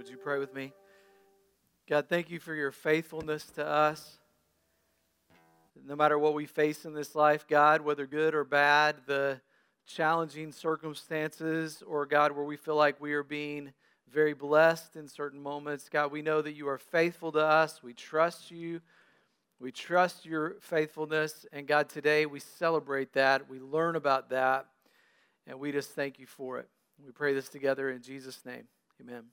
Would you pray with me? God, thank you for your faithfulness to us. No matter what we face in this life, God, whether good or bad, the challenging circumstances, or God, where we feel like we are being very blessed in certain moments, God, we know that you are faithful to us. We trust you. We trust your faithfulness. And God, today we celebrate that. We learn about that. And we just thank you for it. We pray this together in Jesus' name. Amen.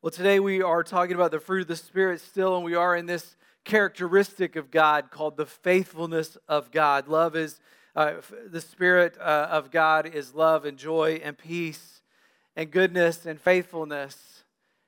Well, today we are talking about the fruit of the Spirit still, and we are in this characteristic of God called the faithfulness of God. Love is uh, the Spirit uh, of God is love and joy and peace and goodness and faithfulness.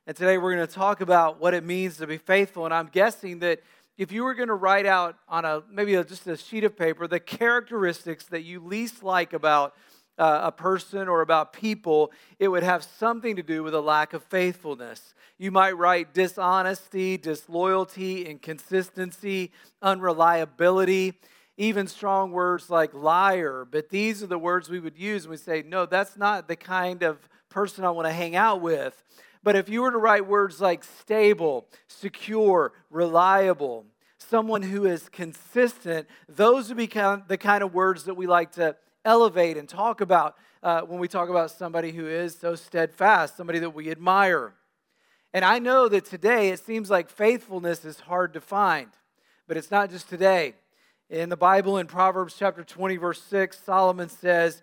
And today we're going to talk about what it means to be faithful. And I'm guessing that if you were going to write out on a maybe a, just a sheet of paper the characteristics that you least like about uh, a person or about people, it would have something to do with a lack of faithfulness. You might write dishonesty, disloyalty, inconsistency, unreliability, even strong words like liar. But these are the words we would use when we say, no, that's not the kind of person I want to hang out with. But if you were to write words like stable, secure, reliable, someone who is consistent, those would be the kind of words that we like to elevate and talk about uh, when we talk about somebody who is so steadfast, somebody that we admire. And I know that today it seems like faithfulness is hard to find, but it's not just today. In the Bible, in Proverbs chapter 20, verse 6, Solomon says,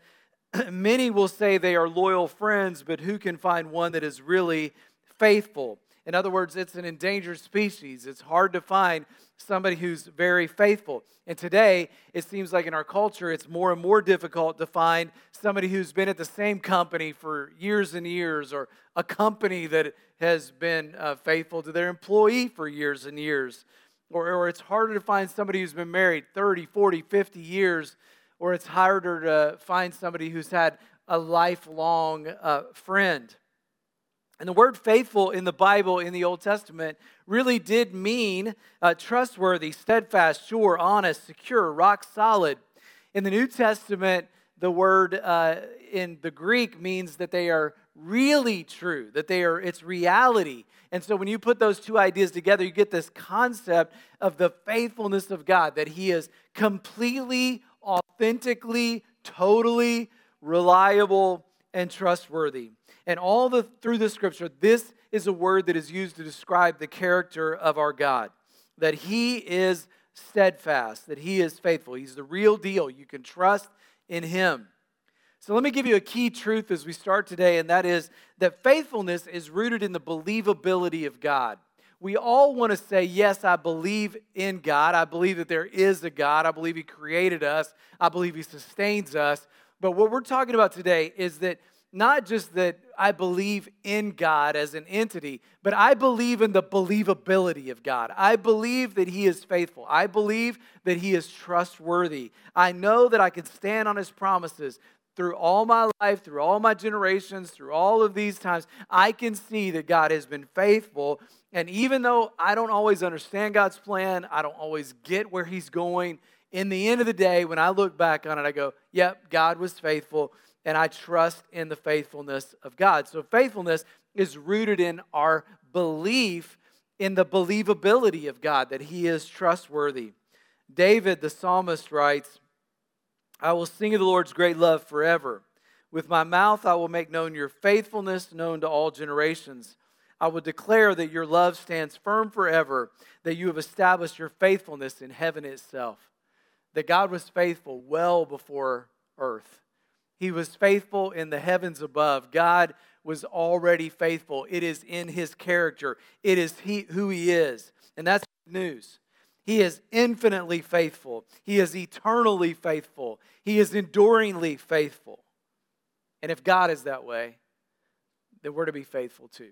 Many will say they are loyal friends, but who can find one that is really faithful? In other words, it's an endangered species. It's hard to find somebody who's very faithful. And today, it seems like in our culture, it's more and more difficult to find somebody who's been at the same company for years and years, or a company that has been uh, faithful to their employee for years and years. Or, or it's harder to find somebody who's been married 30, 40, 50 years, or it's harder to find somebody who's had a lifelong uh, friend. And the word faithful in the Bible in the Old Testament really did mean uh, trustworthy, steadfast, sure, honest, secure, rock solid. In the New Testament, the word uh, in the Greek means that they are really true, that they are, it's reality. And so when you put those two ideas together, you get this concept of the faithfulness of God, that He is completely, authentically, totally reliable and trustworthy. And all the through the scripture, this is a word that is used to describe the character of our God. That he is steadfast, that he is faithful. He's the real deal. You can trust in him. So let me give you a key truth as we start today, and that is that faithfulness is rooted in the believability of God. We all want to say, Yes, I believe in God. I believe that there is a God. I believe He created us. I believe He sustains us. But what we're talking about today is that not just that I believe in God as an entity, but I believe in the believability of God. I believe that He is faithful. I believe that He is trustworthy. I know that I can stand on His promises through all my life, through all my generations, through all of these times. I can see that God has been faithful. And even though I don't always understand God's plan, I don't always get where He's going, in the end of the day, when I look back on it, I go, yep, God was faithful and I trust in the faithfulness of God. So faithfulness is rooted in our belief in the believability of God, that He is trustworthy. David, the psalmist, writes, I will sing of the Lord's great love forever. With my mouth, I will make known your faithfulness, known to all generations. I will declare that your love stands firm forever, that you have established your faithfulness in heaven itself. That God was faithful well before earth. He was faithful in the heavens above. God was already faithful. It is in his character, it is he, who he is. And that's good news. He is infinitely faithful, he is eternally faithful, he is enduringly faithful. And if God is that way, then we're to be faithful too.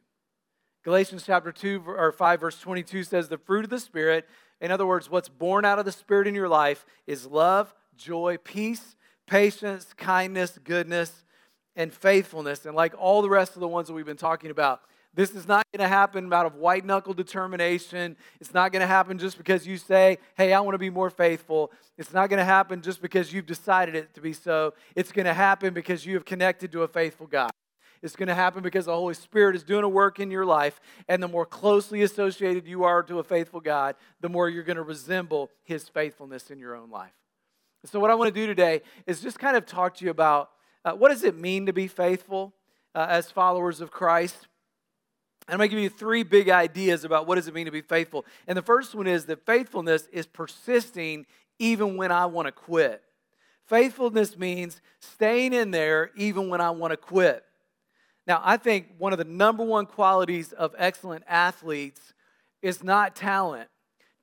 Galatians chapter 2 or 5 verse 22 says the fruit of the spirit, in other words, what's born out of the spirit in your life is love, joy, peace, patience, kindness, goodness, and faithfulness. And like all the rest of the ones that we've been talking about, this is not going to happen out of white knuckle determination. It's not going to happen just because you say, hey, I want to be more faithful. It's not going to happen just because you've decided it to be so. It's going to happen because you have connected to a faithful God. It's going to happen because the Holy Spirit is doing a work in your life. And the more closely associated you are to a faithful God, the more you're going to resemble His faithfulness in your own life. So, what I want to do today is just kind of talk to you about uh, what does it mean to be faithful uh, as followers of Christ. I'm going to give you three big ideas about what does it mean to be faithful. And the first one is that faithfulness is persisting even when I want to quit. Faithfulness means staying in there even when I want to quit. Now, I think one of the number one qualities of excellent athletes is not talent.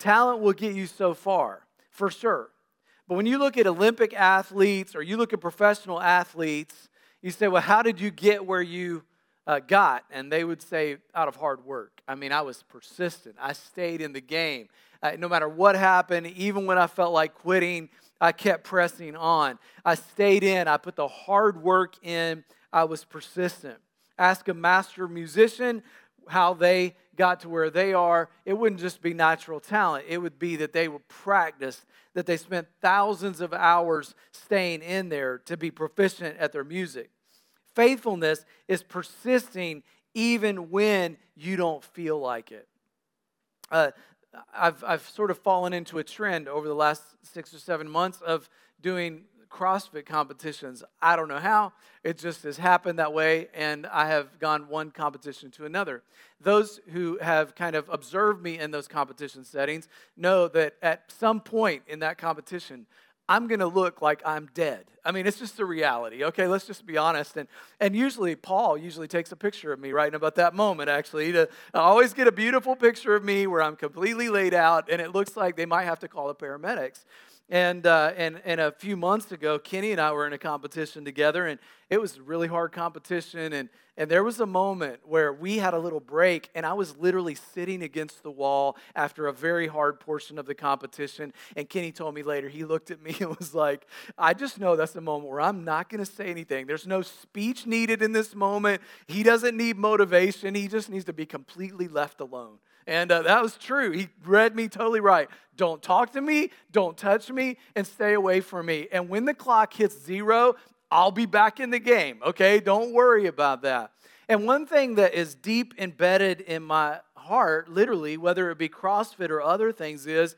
Talent will get you so far, for sure. But when you look at Olympic athletes or you look at professional athletes, you say, well, how did you get where you uh, got? And they would say, out of hard work. I mean, I was persistent. I stayed in the game. Uh, no matter what happened, even when I felt like quitting, I kept pressing on. I stayed in. I put the hard work in. I was persistent. Ask a master musician how they got to where they are. It wouldn't just be natural talent, it would be that they were practiced, that they spent thousands of hours staying in there to be proficient at their music. Faithfulness is persisting even when you don't feel like it. Uh, I've, I've sort of fallen into a trend over the last six or seven months of doing CrossFit competitions. I don't know how. It just has happened that way, and I have gone one competition to another. Those who have kind of observed me in those competition settings know that at some point in that competition, I'm going to look like I'm dead. I mean, it's just a reality. Okay, let's just be honest. And and usually Paul usually takes a picture of me right about that moment. Actually, to I always get a beautiful picture of me where I'm completely laid out, and it looks like they might have to call the paramedics. And, uh, and, and a few months ago, Kenny and I were in a competition together, and it was really hard competition. And, and there was a moment where we had a little break, and I was literally sitting against the wall after a very hard portion of the competition. And Kenny told me later, he looked at me and was like, I just know that's the moment where I'm not going to say anything. There's no speech needed in this moment. He doesn't need motivation, he just needs to be completely left alone. And uh, that was true. He read me totally right. Don't talk to me, don't touch me, and stay away from me. And when the clock hits zero, I'll be back in the game, okay? Don't worry about that. And one thing that is deep embedded in my heart, literally, whether it be CrossFit or other things, is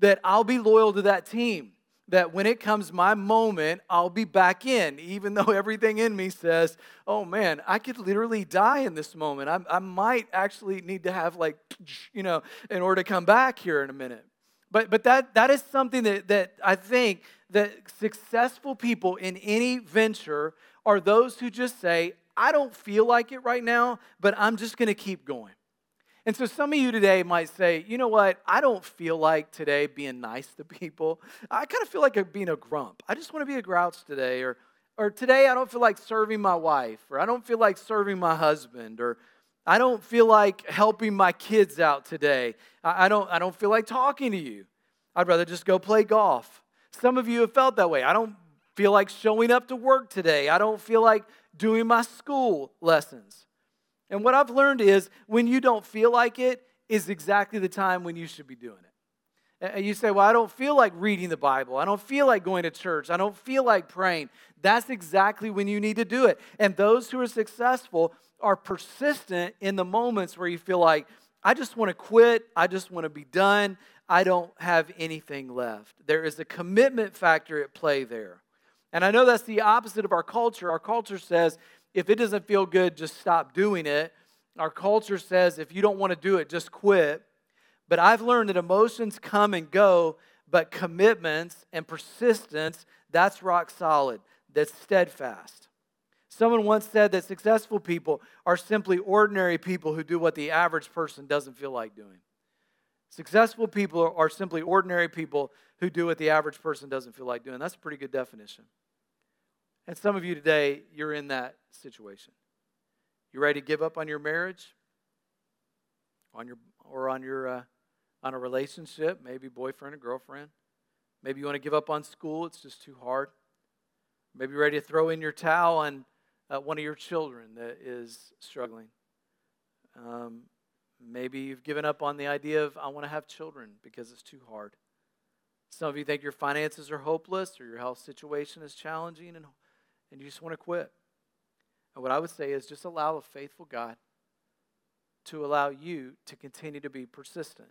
that I'll be loyal to that team that when it comes my moment, I'll be back in, even though everything in me says, oh man, I could literally die in this moment. I, I might actually need to have, like, you know, in order to come back here in a minute. But, but that, that is something that, that I think that successful people in any venture are those who just say, I don't feel like it right now, but I'm just going to keep going. And so some of you today might say, you know what? I don't feel like today being nice to people. I kind of feel like being a grump. I just want to be a grouch today. Or, or today I don't feel like serving my wife. Or I don't feel like serving my husband. Or I don't feel like helping my kids out today. I, don't, I don't feel like talking to you. I'd rather just go play golf. Some of you have felt that way. I don't feel like showing up to work today. I don't feel like doing my school lessons. And what I've learned is when you don't feel like it, is exactly the time when you should be doing it. And you say, Well, I don't feel like reading the Bible. I don't feel like going to church. I don't feel like praying. That's exactly when you need to do it. And those who are successful are persistent in the moments where you feel like, I just want to quit. I just want to be done. I don't have anything left. There is a commitment factor at play there. And I know that's the opposite of our culture. Our culture says, if it doesn't feel good, just stop doing it. Our culture says if you don't want to do it, just quit. But I've learned that emotions come and go, but commitments and persistence, that's rock solid, that's steadfast. Someone once said that successful people are simply ordinary people who do what the average person doesn't feel like doing. Successful people are simply ordinary people who do what the average person doesn't feel like doing. That's a pretty good definition. And some of you today, you're in that situation. You ready to give up on your marriage? On your or on your uh, on a relationship, maybe boyfriend or girlfriend. Maybe you want to give up on school, it's just too hard. Maybe you're ready to throw in your towel on uh, one of your children that is struggling. Um, maybe you've given up on the idea of, I want to have children because it's too hard. Some of you think your finances are hopeless or your health situation is challenging and and you just want to quit. And what I would say is just allow a faithful God to allow you to continue to be persistent.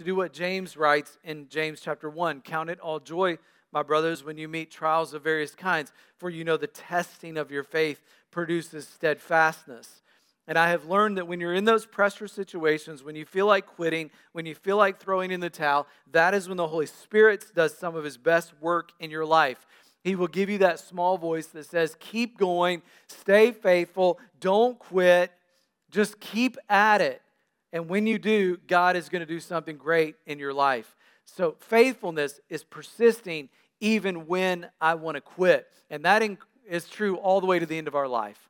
To do what James writes in James chapter 1 Count it all joy, my brothers, when you meet trials of various kinds, for you know the testing of your faith produces steadfastness. And I have learned that when you're in those pressure situations, when you feel like quitting, when you feel like throwing in the towel, that is when the Holy Spirit does some of his best work in your life. He will give you that small voice that says, Keep going, stay faithful, don't quit, just keep at it. And when you do, God is going to do something great in your life. So, faithfulness is persisting even when I want to quit. And that is true all the way to the end of our life.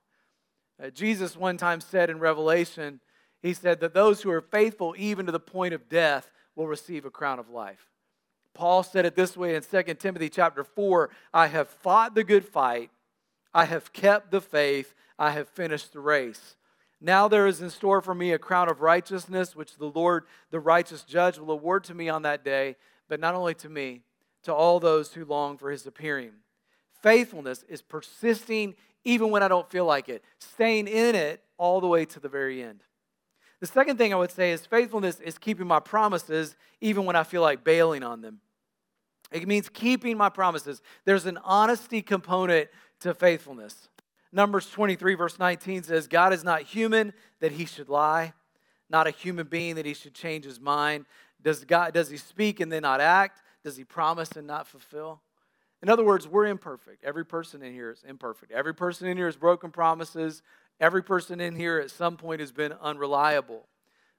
Uh, Jesus one time said in Revelation, He said that those who are faithful even to the point of death will receive a crown of life. Paul said it this way in 2 Timothy chapter 4 I have fought the good fight, I have kept the faith, I have finished the race. Now there is in store for me a crown of righteousness, which the Lord, the righteous judge, will award to me on that day, but not only to me, to all those who long for his appearing. Faithfulness is persisting even when I don't feel like it, staying in it all the way to the very end. The second thing I would say is faithfulness is keeping my promises even when I feel like bailing on them. It means keeping my promises. There's an honesty component to faithfulness. Numbers 23, verse 19 says, God is not human that he should lie, not a human being that he should change his mind. Does, God, does he speak and then not act? Does he promise and not fulfill? In other words, we're imperfect. Every person in here is imperfect. Every person in here has broken promises. Every person in here at some point has been unreliable.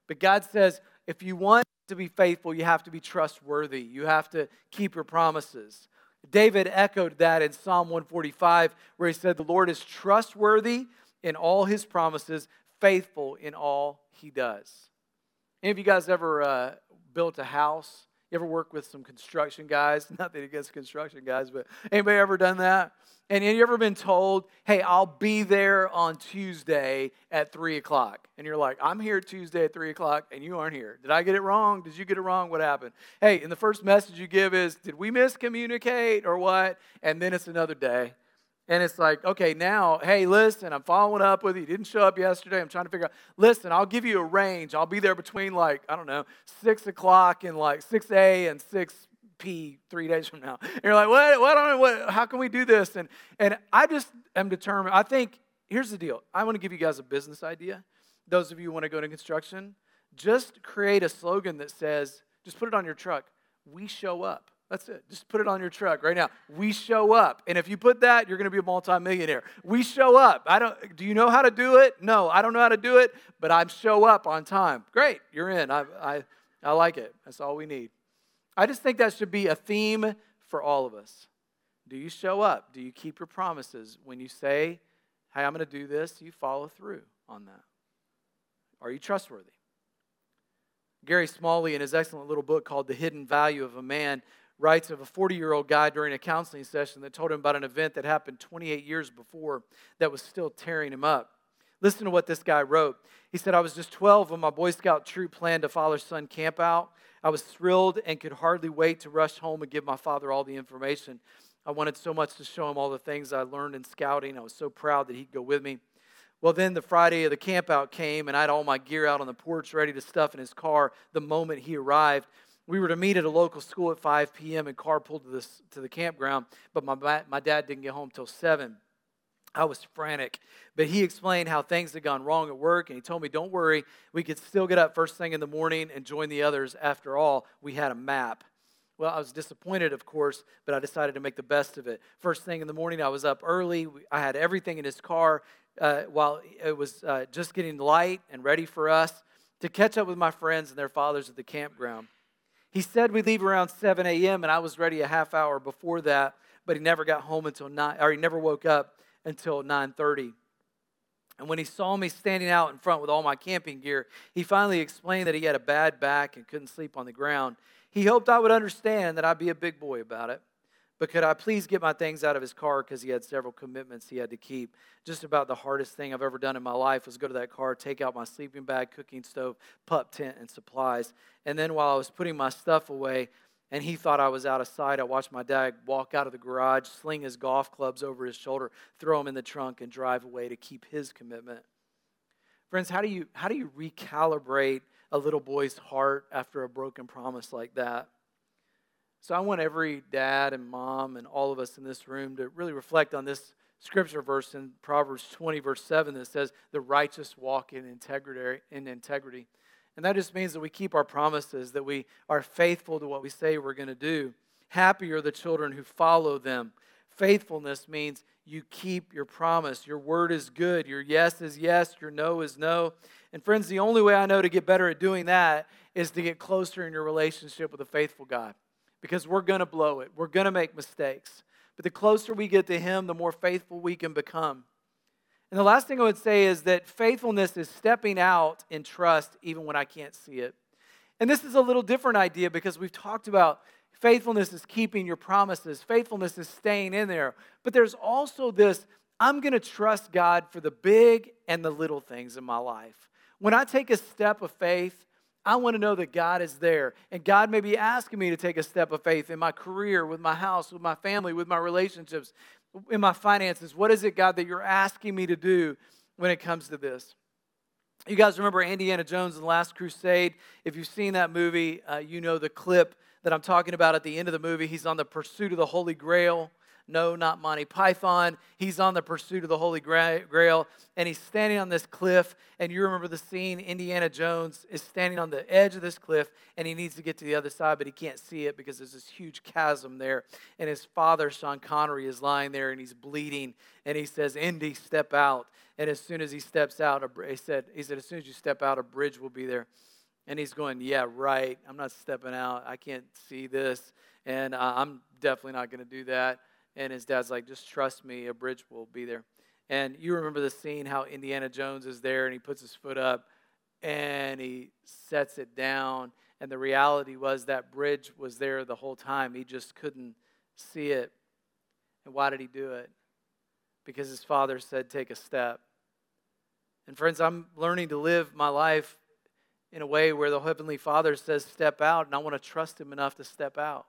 But God says, if you want to be faithful, you have to be trustworthy. You have to keep your promises. David echoed that in Psalm 145, where he said, The Lord is trustworthy in all his promises, faithful in all he does. Any of you guys ever uh, built a house? You ever work with some construction guys? Nothing against construction guys, but anybody ever done that? And you ever been told, hey, I'll be there on Tuesday at 3 o'clock? And you're like, I'm here Tuesday at 3 o'clock, and you aren't here. Did I get it wrong? Did you get it wrong? What happened? Hey, and the first message you give is, did we miscommunicate or what? And then it's another day. And it's like, okay, now, hey, listen, I'm following up with you. You didn't show up yesterday. I'm trying to figure out. Listen, I'll give you a range. I'll be there between like, I don't know, 6 o'clock and like 6A and 6P three days from now. And you're like, what? What? what how can we do this? And, and I just am determined. I think, here's the deal. I want to give you guys a business idea. Those of you who want to go into construction, just create a slogan that says, just put it on your truck. We show up. That's it. Just put it on your truck right now. We show up. And if you put that, you're going to be a multimillionaire. We show up. I don't do you know how to do it? No, I don't know how to do it, but I show up on time. Great. You're in. I I I like it. That's all we need. I just think that should be a theme for all of us. Do you show up? Do you keep your promises when you say, "Hey, I'm going to do this?" You follow through on that. Are you trustworthy? Gary Smalley, in his excellent little book called The Hidden Value of a Man, writes of a 40 year old guy during a counseling session that told him about an event that happened 28 years before that was still tearing him up. Listen to what this guy wrote. He said, I was just 12 when my Boy Scout troop planned a father son camp out. I was thrilled and could hardly wait to rush home and give my father all the information. I wanted so much to show him all the things I learned in scouting. I was so proud that he'd go with me. Well, then the Friday of the camp out came, and I had all my gear out on the porch ready to stuff in his car the moment he arrived. We were to meet at a local school at 5 p.m. and carpool to, this, to the campground, but my, my dad didn't get home till 7. I was frantic, but he explained how things had gone wrong at work, and he told me, Don't worry, we could still get up first thing in the morning and join the others. After all, we had a map. Well, I was disappointed, of course, but I decided to make the best of it. First thing in the morning, I was up early. I had everything in his car uh, while it was uh, just getting light and ready for us to catch up with my friends and their fathers at the campground. He said we'd leave around 7 a.m., and I was ready a half hour before that, but he never got home until 9, or he never woke up until 9.30. And when he saw me standing out in front with all my camping gear, he finally explained that he had a bad back and couldn't sleep on the ground. He hoped I would understand that I'd be a big boy about it. But could I please get my things out of his car because he had several commitments he had to keep? Just about the hardest thing I've ever done in my life was go to that car, take out my sleeping bag, cooking stove, pup tent, and supplies. And then while I was putting my stuff away, and he thought I was out of sight. I watched my dad walk out of the garage, sling his golf clubs over his shoulder, throw them in the trunk, and drive away to keep his commitment. Friends, how do you, how do you recalibrate a little boy's heart after a broken promise like that? So I want every dad and mom and all of us in this room to really reflect on this scripture verse in Proverbs 20, verse 7, that says, The righteous walk in integrity. In integrity. And that just means that we keep our promises, that we are faithful to what we say we're going to do. Happy are the children who follow them. Faithfulness means you keep your promise. Your word is good. Your yes is yes. Your no is no. And friends, the only way I know to get better at doing that is to get closer in your relationship with a faithful God because we're going to blow it. We're going to make mistakes. But the closer we get to Him, the more faithful we can become. And the last thing I would say is that faithfulness is stepping out in trust even when I can't see it. And this is a little different idea because we've talked about faithfulness is keeping your promises, faithfulness is staying in there. But there's also this I'm going to trust God for the big and the little things in my life. When I take a step of faith, I want to know that God is there. And God may be asking me to take a step of faith in my career, with my house, with my family, with my relationships in my finances? What is it, God, that you're asking me to do when it comes to this? You guys remember Indiana Jones and the Last Crusade? If you've seen that movie, uh, you know the clip that I'm talking about at the end of the movie. He's on the pursuit of the Holy Grail. No, not Monty Python. He's on the pursuit of the Holy Grail, and he's standing on this cliff. And you remember the scene Indiana Jones is standing on the edge of this cliff, and he needs to get to the other side, but he can't see it because there's this huge chasm there. And his father, Sean Connery, is lying there, and he's bleeding. And he says, Indy, step out. And as soon as he steps out, he said, he said, as soon as you step out, a bridge will be there. And he's going, Yeah, right. I'm not stepping out. I can't see this. And uh, I'm definitely not going to do that. And his dad's like, just trust me, a bridge will be there. And you remember the scene how Indiana Jones is there and he puts his foot up and he sets it down. And the reality was that bridge was there the whole time. He just couldn't see it. And why did he do it? Because his father said, take a step. And friends, I'm learning to live my life in a way where the Heavenly Father says, step out, and I want to trust Him enough to step out.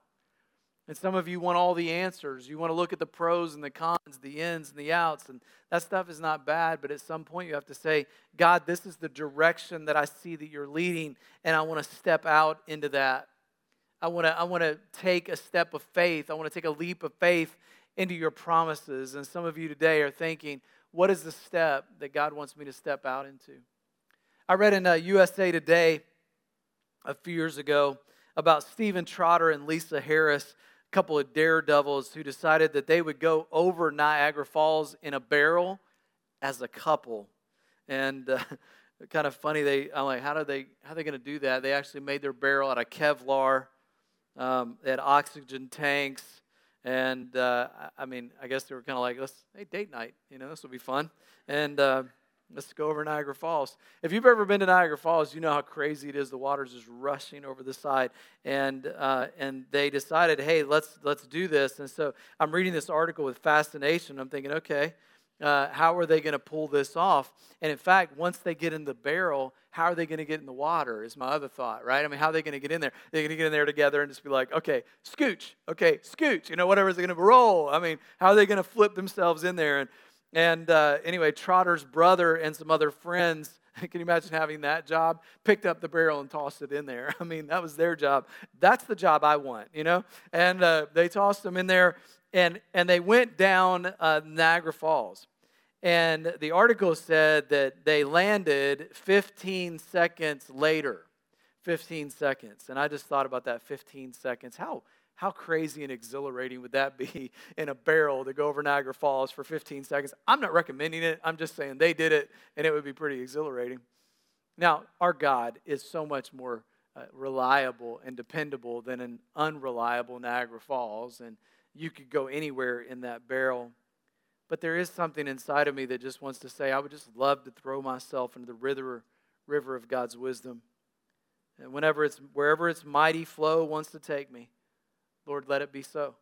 And some of you want all the answers. You want to look at the pros and the cons, the ins and the outs. And that stuff is not bad, but at some point you have to say, God, this is the direction that I see that you're leading, and I want to step out into that. I want to, I want to take a step of faith. I want to take a leap of faith into your promises. And some of you today are thinking, what is the step that God wants me to step out into? I read in uh, USA Today a few years ago about Stephen Trotter and Lisa Harris couple of daredevils who decided that they would go over Niagara Falls in a barrel as a couple. And uh, kind of funny, they I'm like, how do they how are they going to do that? They actually made their barrel out of Kevlar. Um, they had oxygen tanks, and uh, I mean, I guess they were kind of like, let's hey date night, you know, this will be fun. And uh, Let's go over Niagara Falls. If you've ever been to Niagara Falls, you know how crazy it is. The water's just rushing over the side, and uh, and they decided, hey, let's let's do this. And so I'm reading this article with fascination. I'm thinking, okay, uh, how are they going to pull this off? And in fact, once they get in the barrel, how are they going to get in the water? Is my other thought, right? I mean, how are they going to get in there? They're going to get in there together and just be like, okay, scooch, okay, scooch, you know, whatever whatever's going to roll. I mean, how are they going to flip themselves in there? And and uh, anyway, Trotter's brother and some other friends, can you imagine having that job? Picked up the barrel and tossed it in there. I mean, that was their job. That's the job I want, you know? And uh, they tossed them in there and, and they went down uh, Niagara Falls. And the article said that they landed 15 seconds later. 15 seconds. And I just thought about that 15 seconds. How, how crazy and exhilarating would that be in a barrel to go over Niagara Falls for 15 seconds? I'm not recommending it. I'm just saying they did it, and it would be pretty exhilarating. Now, our God is so much more uh, reliable and dependable than an unreliable Niagara Falls, and you could go anywhere in that barrel. But there is something inside of me that just wants to say, I would just love to throw myself into the river, river of God's wisdom. And whenever it's wherever its mighty flow wants to take me, Lord, let it be so.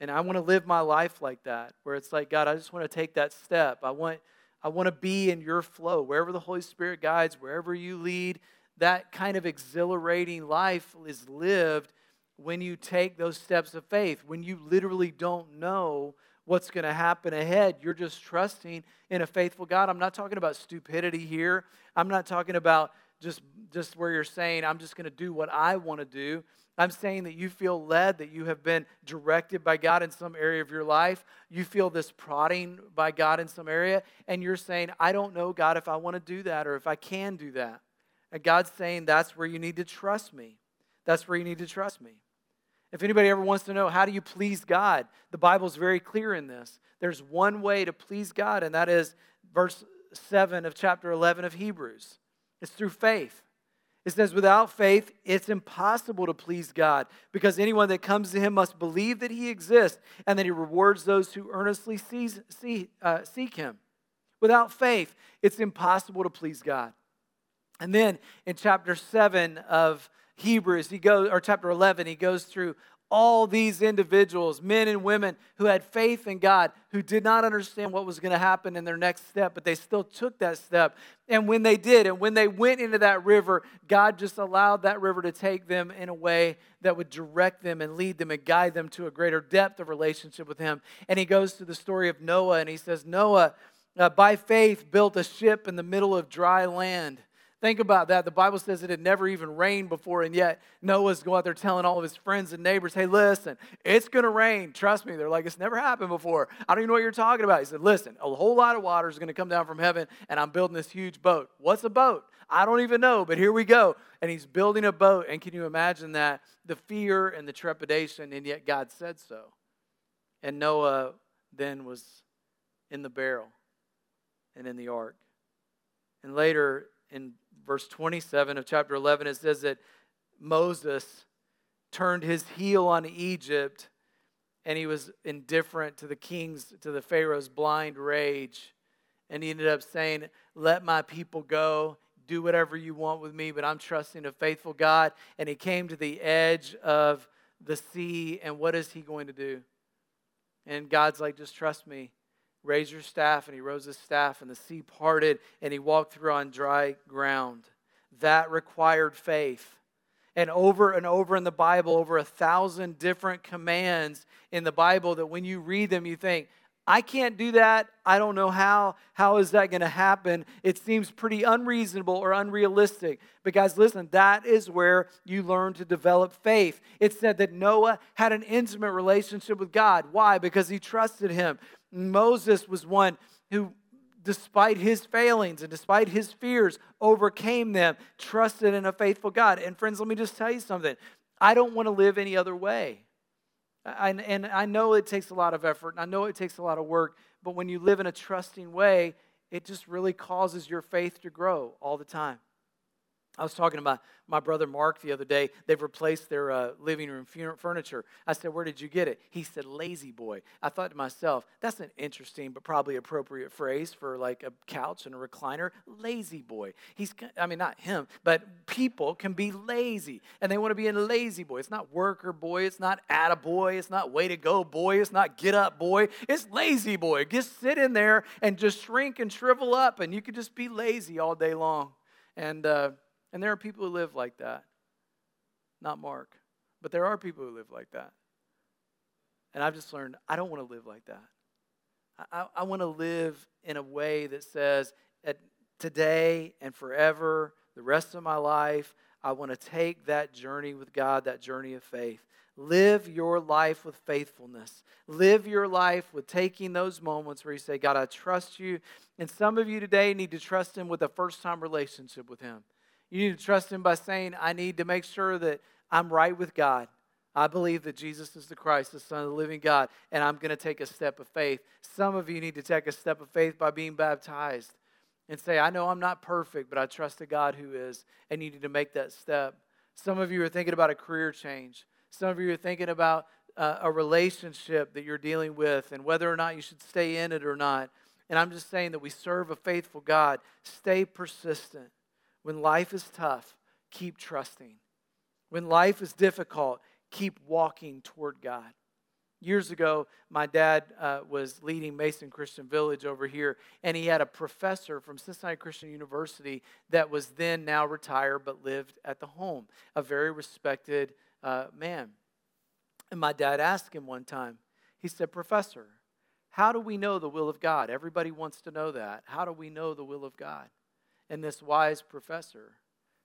And I want to live my life like that, where it's like, God, I just want to take that step. I want, I want to be in your flow. Wherever the Holy Spirit guides, wherever you lead, that kind of exhilarating life is lived when you take those steps of faith, when you literally don't know what's going to happen ahead. You're just trusting in a faithful God. I'm not talking about stupidity here. I'm not talking about just, just where you're saying, I'm just going to do what I want to do. I'm saying that you feel led, that you have been directed by God in some area of your life. You feel this prodding by God in some area, and you're saying, I don't know, God, if I want to do that or if I can do that. And God's saying, that's where you need to trust me. That's where you need to trust me. If anybody ever wants to know how do you please God, the Bible's very clear in this. There's one way to please God, and that is verse 7 of chapter 11 of Hebrews. It's through faith. It says, without faith, it's impossible to please God because anyone that comes to him must believe that he exists and that he rewards those who earnestly sees, see, uh, seek him. Without faith, it's impossible to please God. And then in chapter 7 of Hebrews, he goes, or chapter 11, he goes through all these individuals, men and women who had faith in God, who did not understand what was going to happen in their next step, but they still took that step. And when they did, and when they went into that river, God just allowed that river to take them in a way that would direct them and lead them and guide them to a greater depth of relationship with Him. And he goes to the story of Noah and he says, Noah, uh, by faith, built a ship in the middle of dry land Think about that. The Bible says it had never even rained before, and yet Noah's going out there telling all of his friends and neighbors, hey, listen, it's going to rain. Trust me. They're like, it's never happened before. I don't even know what you're talking about. He said, listen, a whole lot of water is going to come down from heaven, and I'm building this huge boat. What's a boat? I don't even know, but here we go. And he's building a boat, and can you imagine that? The fear and the trepidation, and yet God said so. And Noah then was in the barrel and in the ark. And later in verse 27 of chapter 11, it says that Moses turned his heel on Egypt and he was indifferent to the king's, to the Pharaoh's blind rage. And he ended up saying, Let my people go. Do whatever you want with me, but I'm trusting a faithful God. And he came to the edge of the sea, and what is he going to do? And God's like, Just trust me. Raise your staff. And he rose his staff, and the sea parted, and he walked through on dry ground. That required faith. And over and over in the Bible, over a thousand different commands in the Bible that when you read them, you think, I can't do that. I don't know how. How is that going to happen? It seems pretty unreasonable or unrealistic. But, guys, listen, that is where you learn to develop faith. It said that Noah had an intimate relationship with God. Why? Because he trusted him. Moses was one who, despite his failings and despite his fears, overcame them, trusted in a faithful God. And, friends, let me just tell you something. I don't want to live any other way. I, and I know it takes a lot of effort, and I know it takes a lot of work, but when you live in a trusting way, it just really causes your faith to grow all the time. I was talking to my my brother Mark the other day. They've replaced their uh, living room furniture. I said, Where did you get it? He said, La-Z-Boy. I thought to myself, That's an interesting but probably appropriate phrase for like a couch and a recliner. La-Z-Boy. He's, I mean, not him, but people can be lazy and they want to be a La-Z-Boy. It's not worker boy. It's not atta boy. It's not way to go boy. It's not get up boy. It's La-Z-Boy. Just sit in there and just shrink and shrivel up and you could just be lazy all day long. And, uh, and there are people who live like that. Not Mark, but there are people who live like that. And I've just learned I don't want to live like that. I, I want to live in a way that says, at today and forever, the rest of my life, I want to take that journey with God, that journey of faith. Live your life with faithfulness. Live your life with taking those moments where you say, God, I trust you. And some of you today need to trust Him with a first time relationship with Him. You need to trust Him by saying, I need to make sure that I'm right with God. I believe that Jesus is the Christ, the Son of the living God, and I'm going to take a step of faith. Some of you need to take a step of faith by being baptized and say, I know I'm not perfect, but I trust a God who is, and you need to make that step. Some of you are thinking about a career change. Some of you are thinking about uh, a relationship that you're dealing with and whether or not you should stay in it or not. And I'm just saying that we serve a faithful God. Stay persistent. When life is tough, keep trusting. When life is difficult, keep walking toward God. Years ago, my dad uh, was leading Mason Christian Village over here, and he had a professor from Cincinnati Christian University that was then now retired but lived at the home, a very respected uh, man. And my dad asked him one time, he said, Professor, how do we know the will of God? Everybody wants to know that. How do we know the will of God? And this wise professor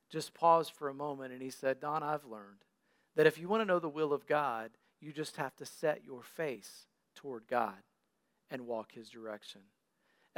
just paused for a moment and he said, Don, I've learned that if you want to know the will of God, you just have to set your face toward God and walk his direction.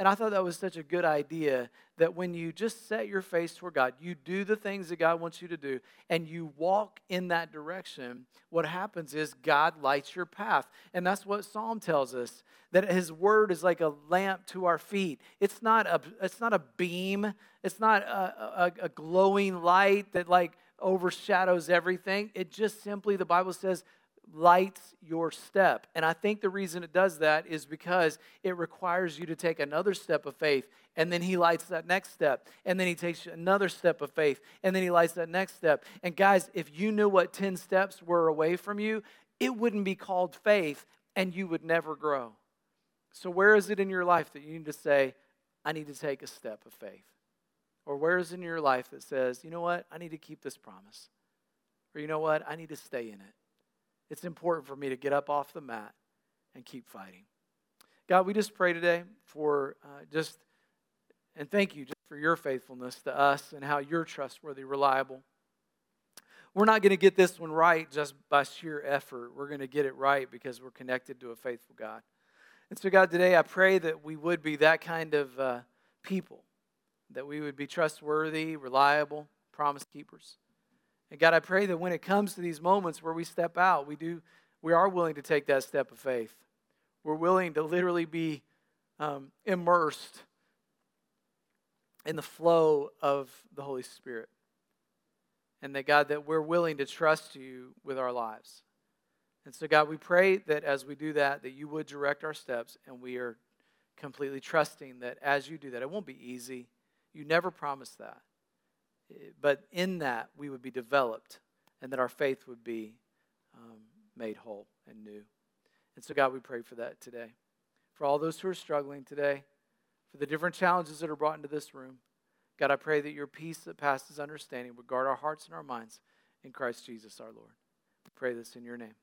And I thought that was such a good idea that when you just set your face toward God, you do the things that God wants you to do, and you walk in that direction, what happens is God lights your path. And that's what Psalm tells us that his word is like a lamp to our feet. It's not a, it's not a beam, it's not a, a, a glowing light that like overshadows everything. It just simply, the Bible says, lights your step. And I think the reason it does that is because it requires you to take another step of faith. And then he lights that next step. And then he takes another step of faith. And then he lights that next step. And guys, if you knew what 10 steps were away from you, it wouldn't be called faith and you would never grow. So, where is it in your life that you need to say, I need to take a step of faith? Or where is it in your life that says, you know what, I need to keep this promise? Or you know what, I need to stay in it? It's important for me to get up off the mat and keep fighting. God, we just pray today for uh, just, and thank you just for your faithfulness to us and how you're trustworthy, reliable. We're not going to get this one right just by sheer effort. We're going to get it right because we're connected to a faithful God. And so, God, today I pray that we would be that kind of uh, people, that we would be trustworthy, reliable, promise keepers. And God, I pray that when it comes to these moments where we step out, we do we are willing to take that step of faith. We're willing to literally be um, immersed in the flow of the Holy Spirit. And that, God, that we're willing to trust you with our lives. And so, God, we pray that as we do that, that you would direct our steps, and we are completely trusting that as you do that, it won't be easy. You never promised that. But in that, we would be developed and that our faith would be um, made whole and new. And so, God, we pray for that today. For all those who are struggling today, for the different challenges that are brought into this room, God, I pray that your peace that passes understanding would guard our hearts and our minds in Christ Jesus our Lord. We pray this in your name.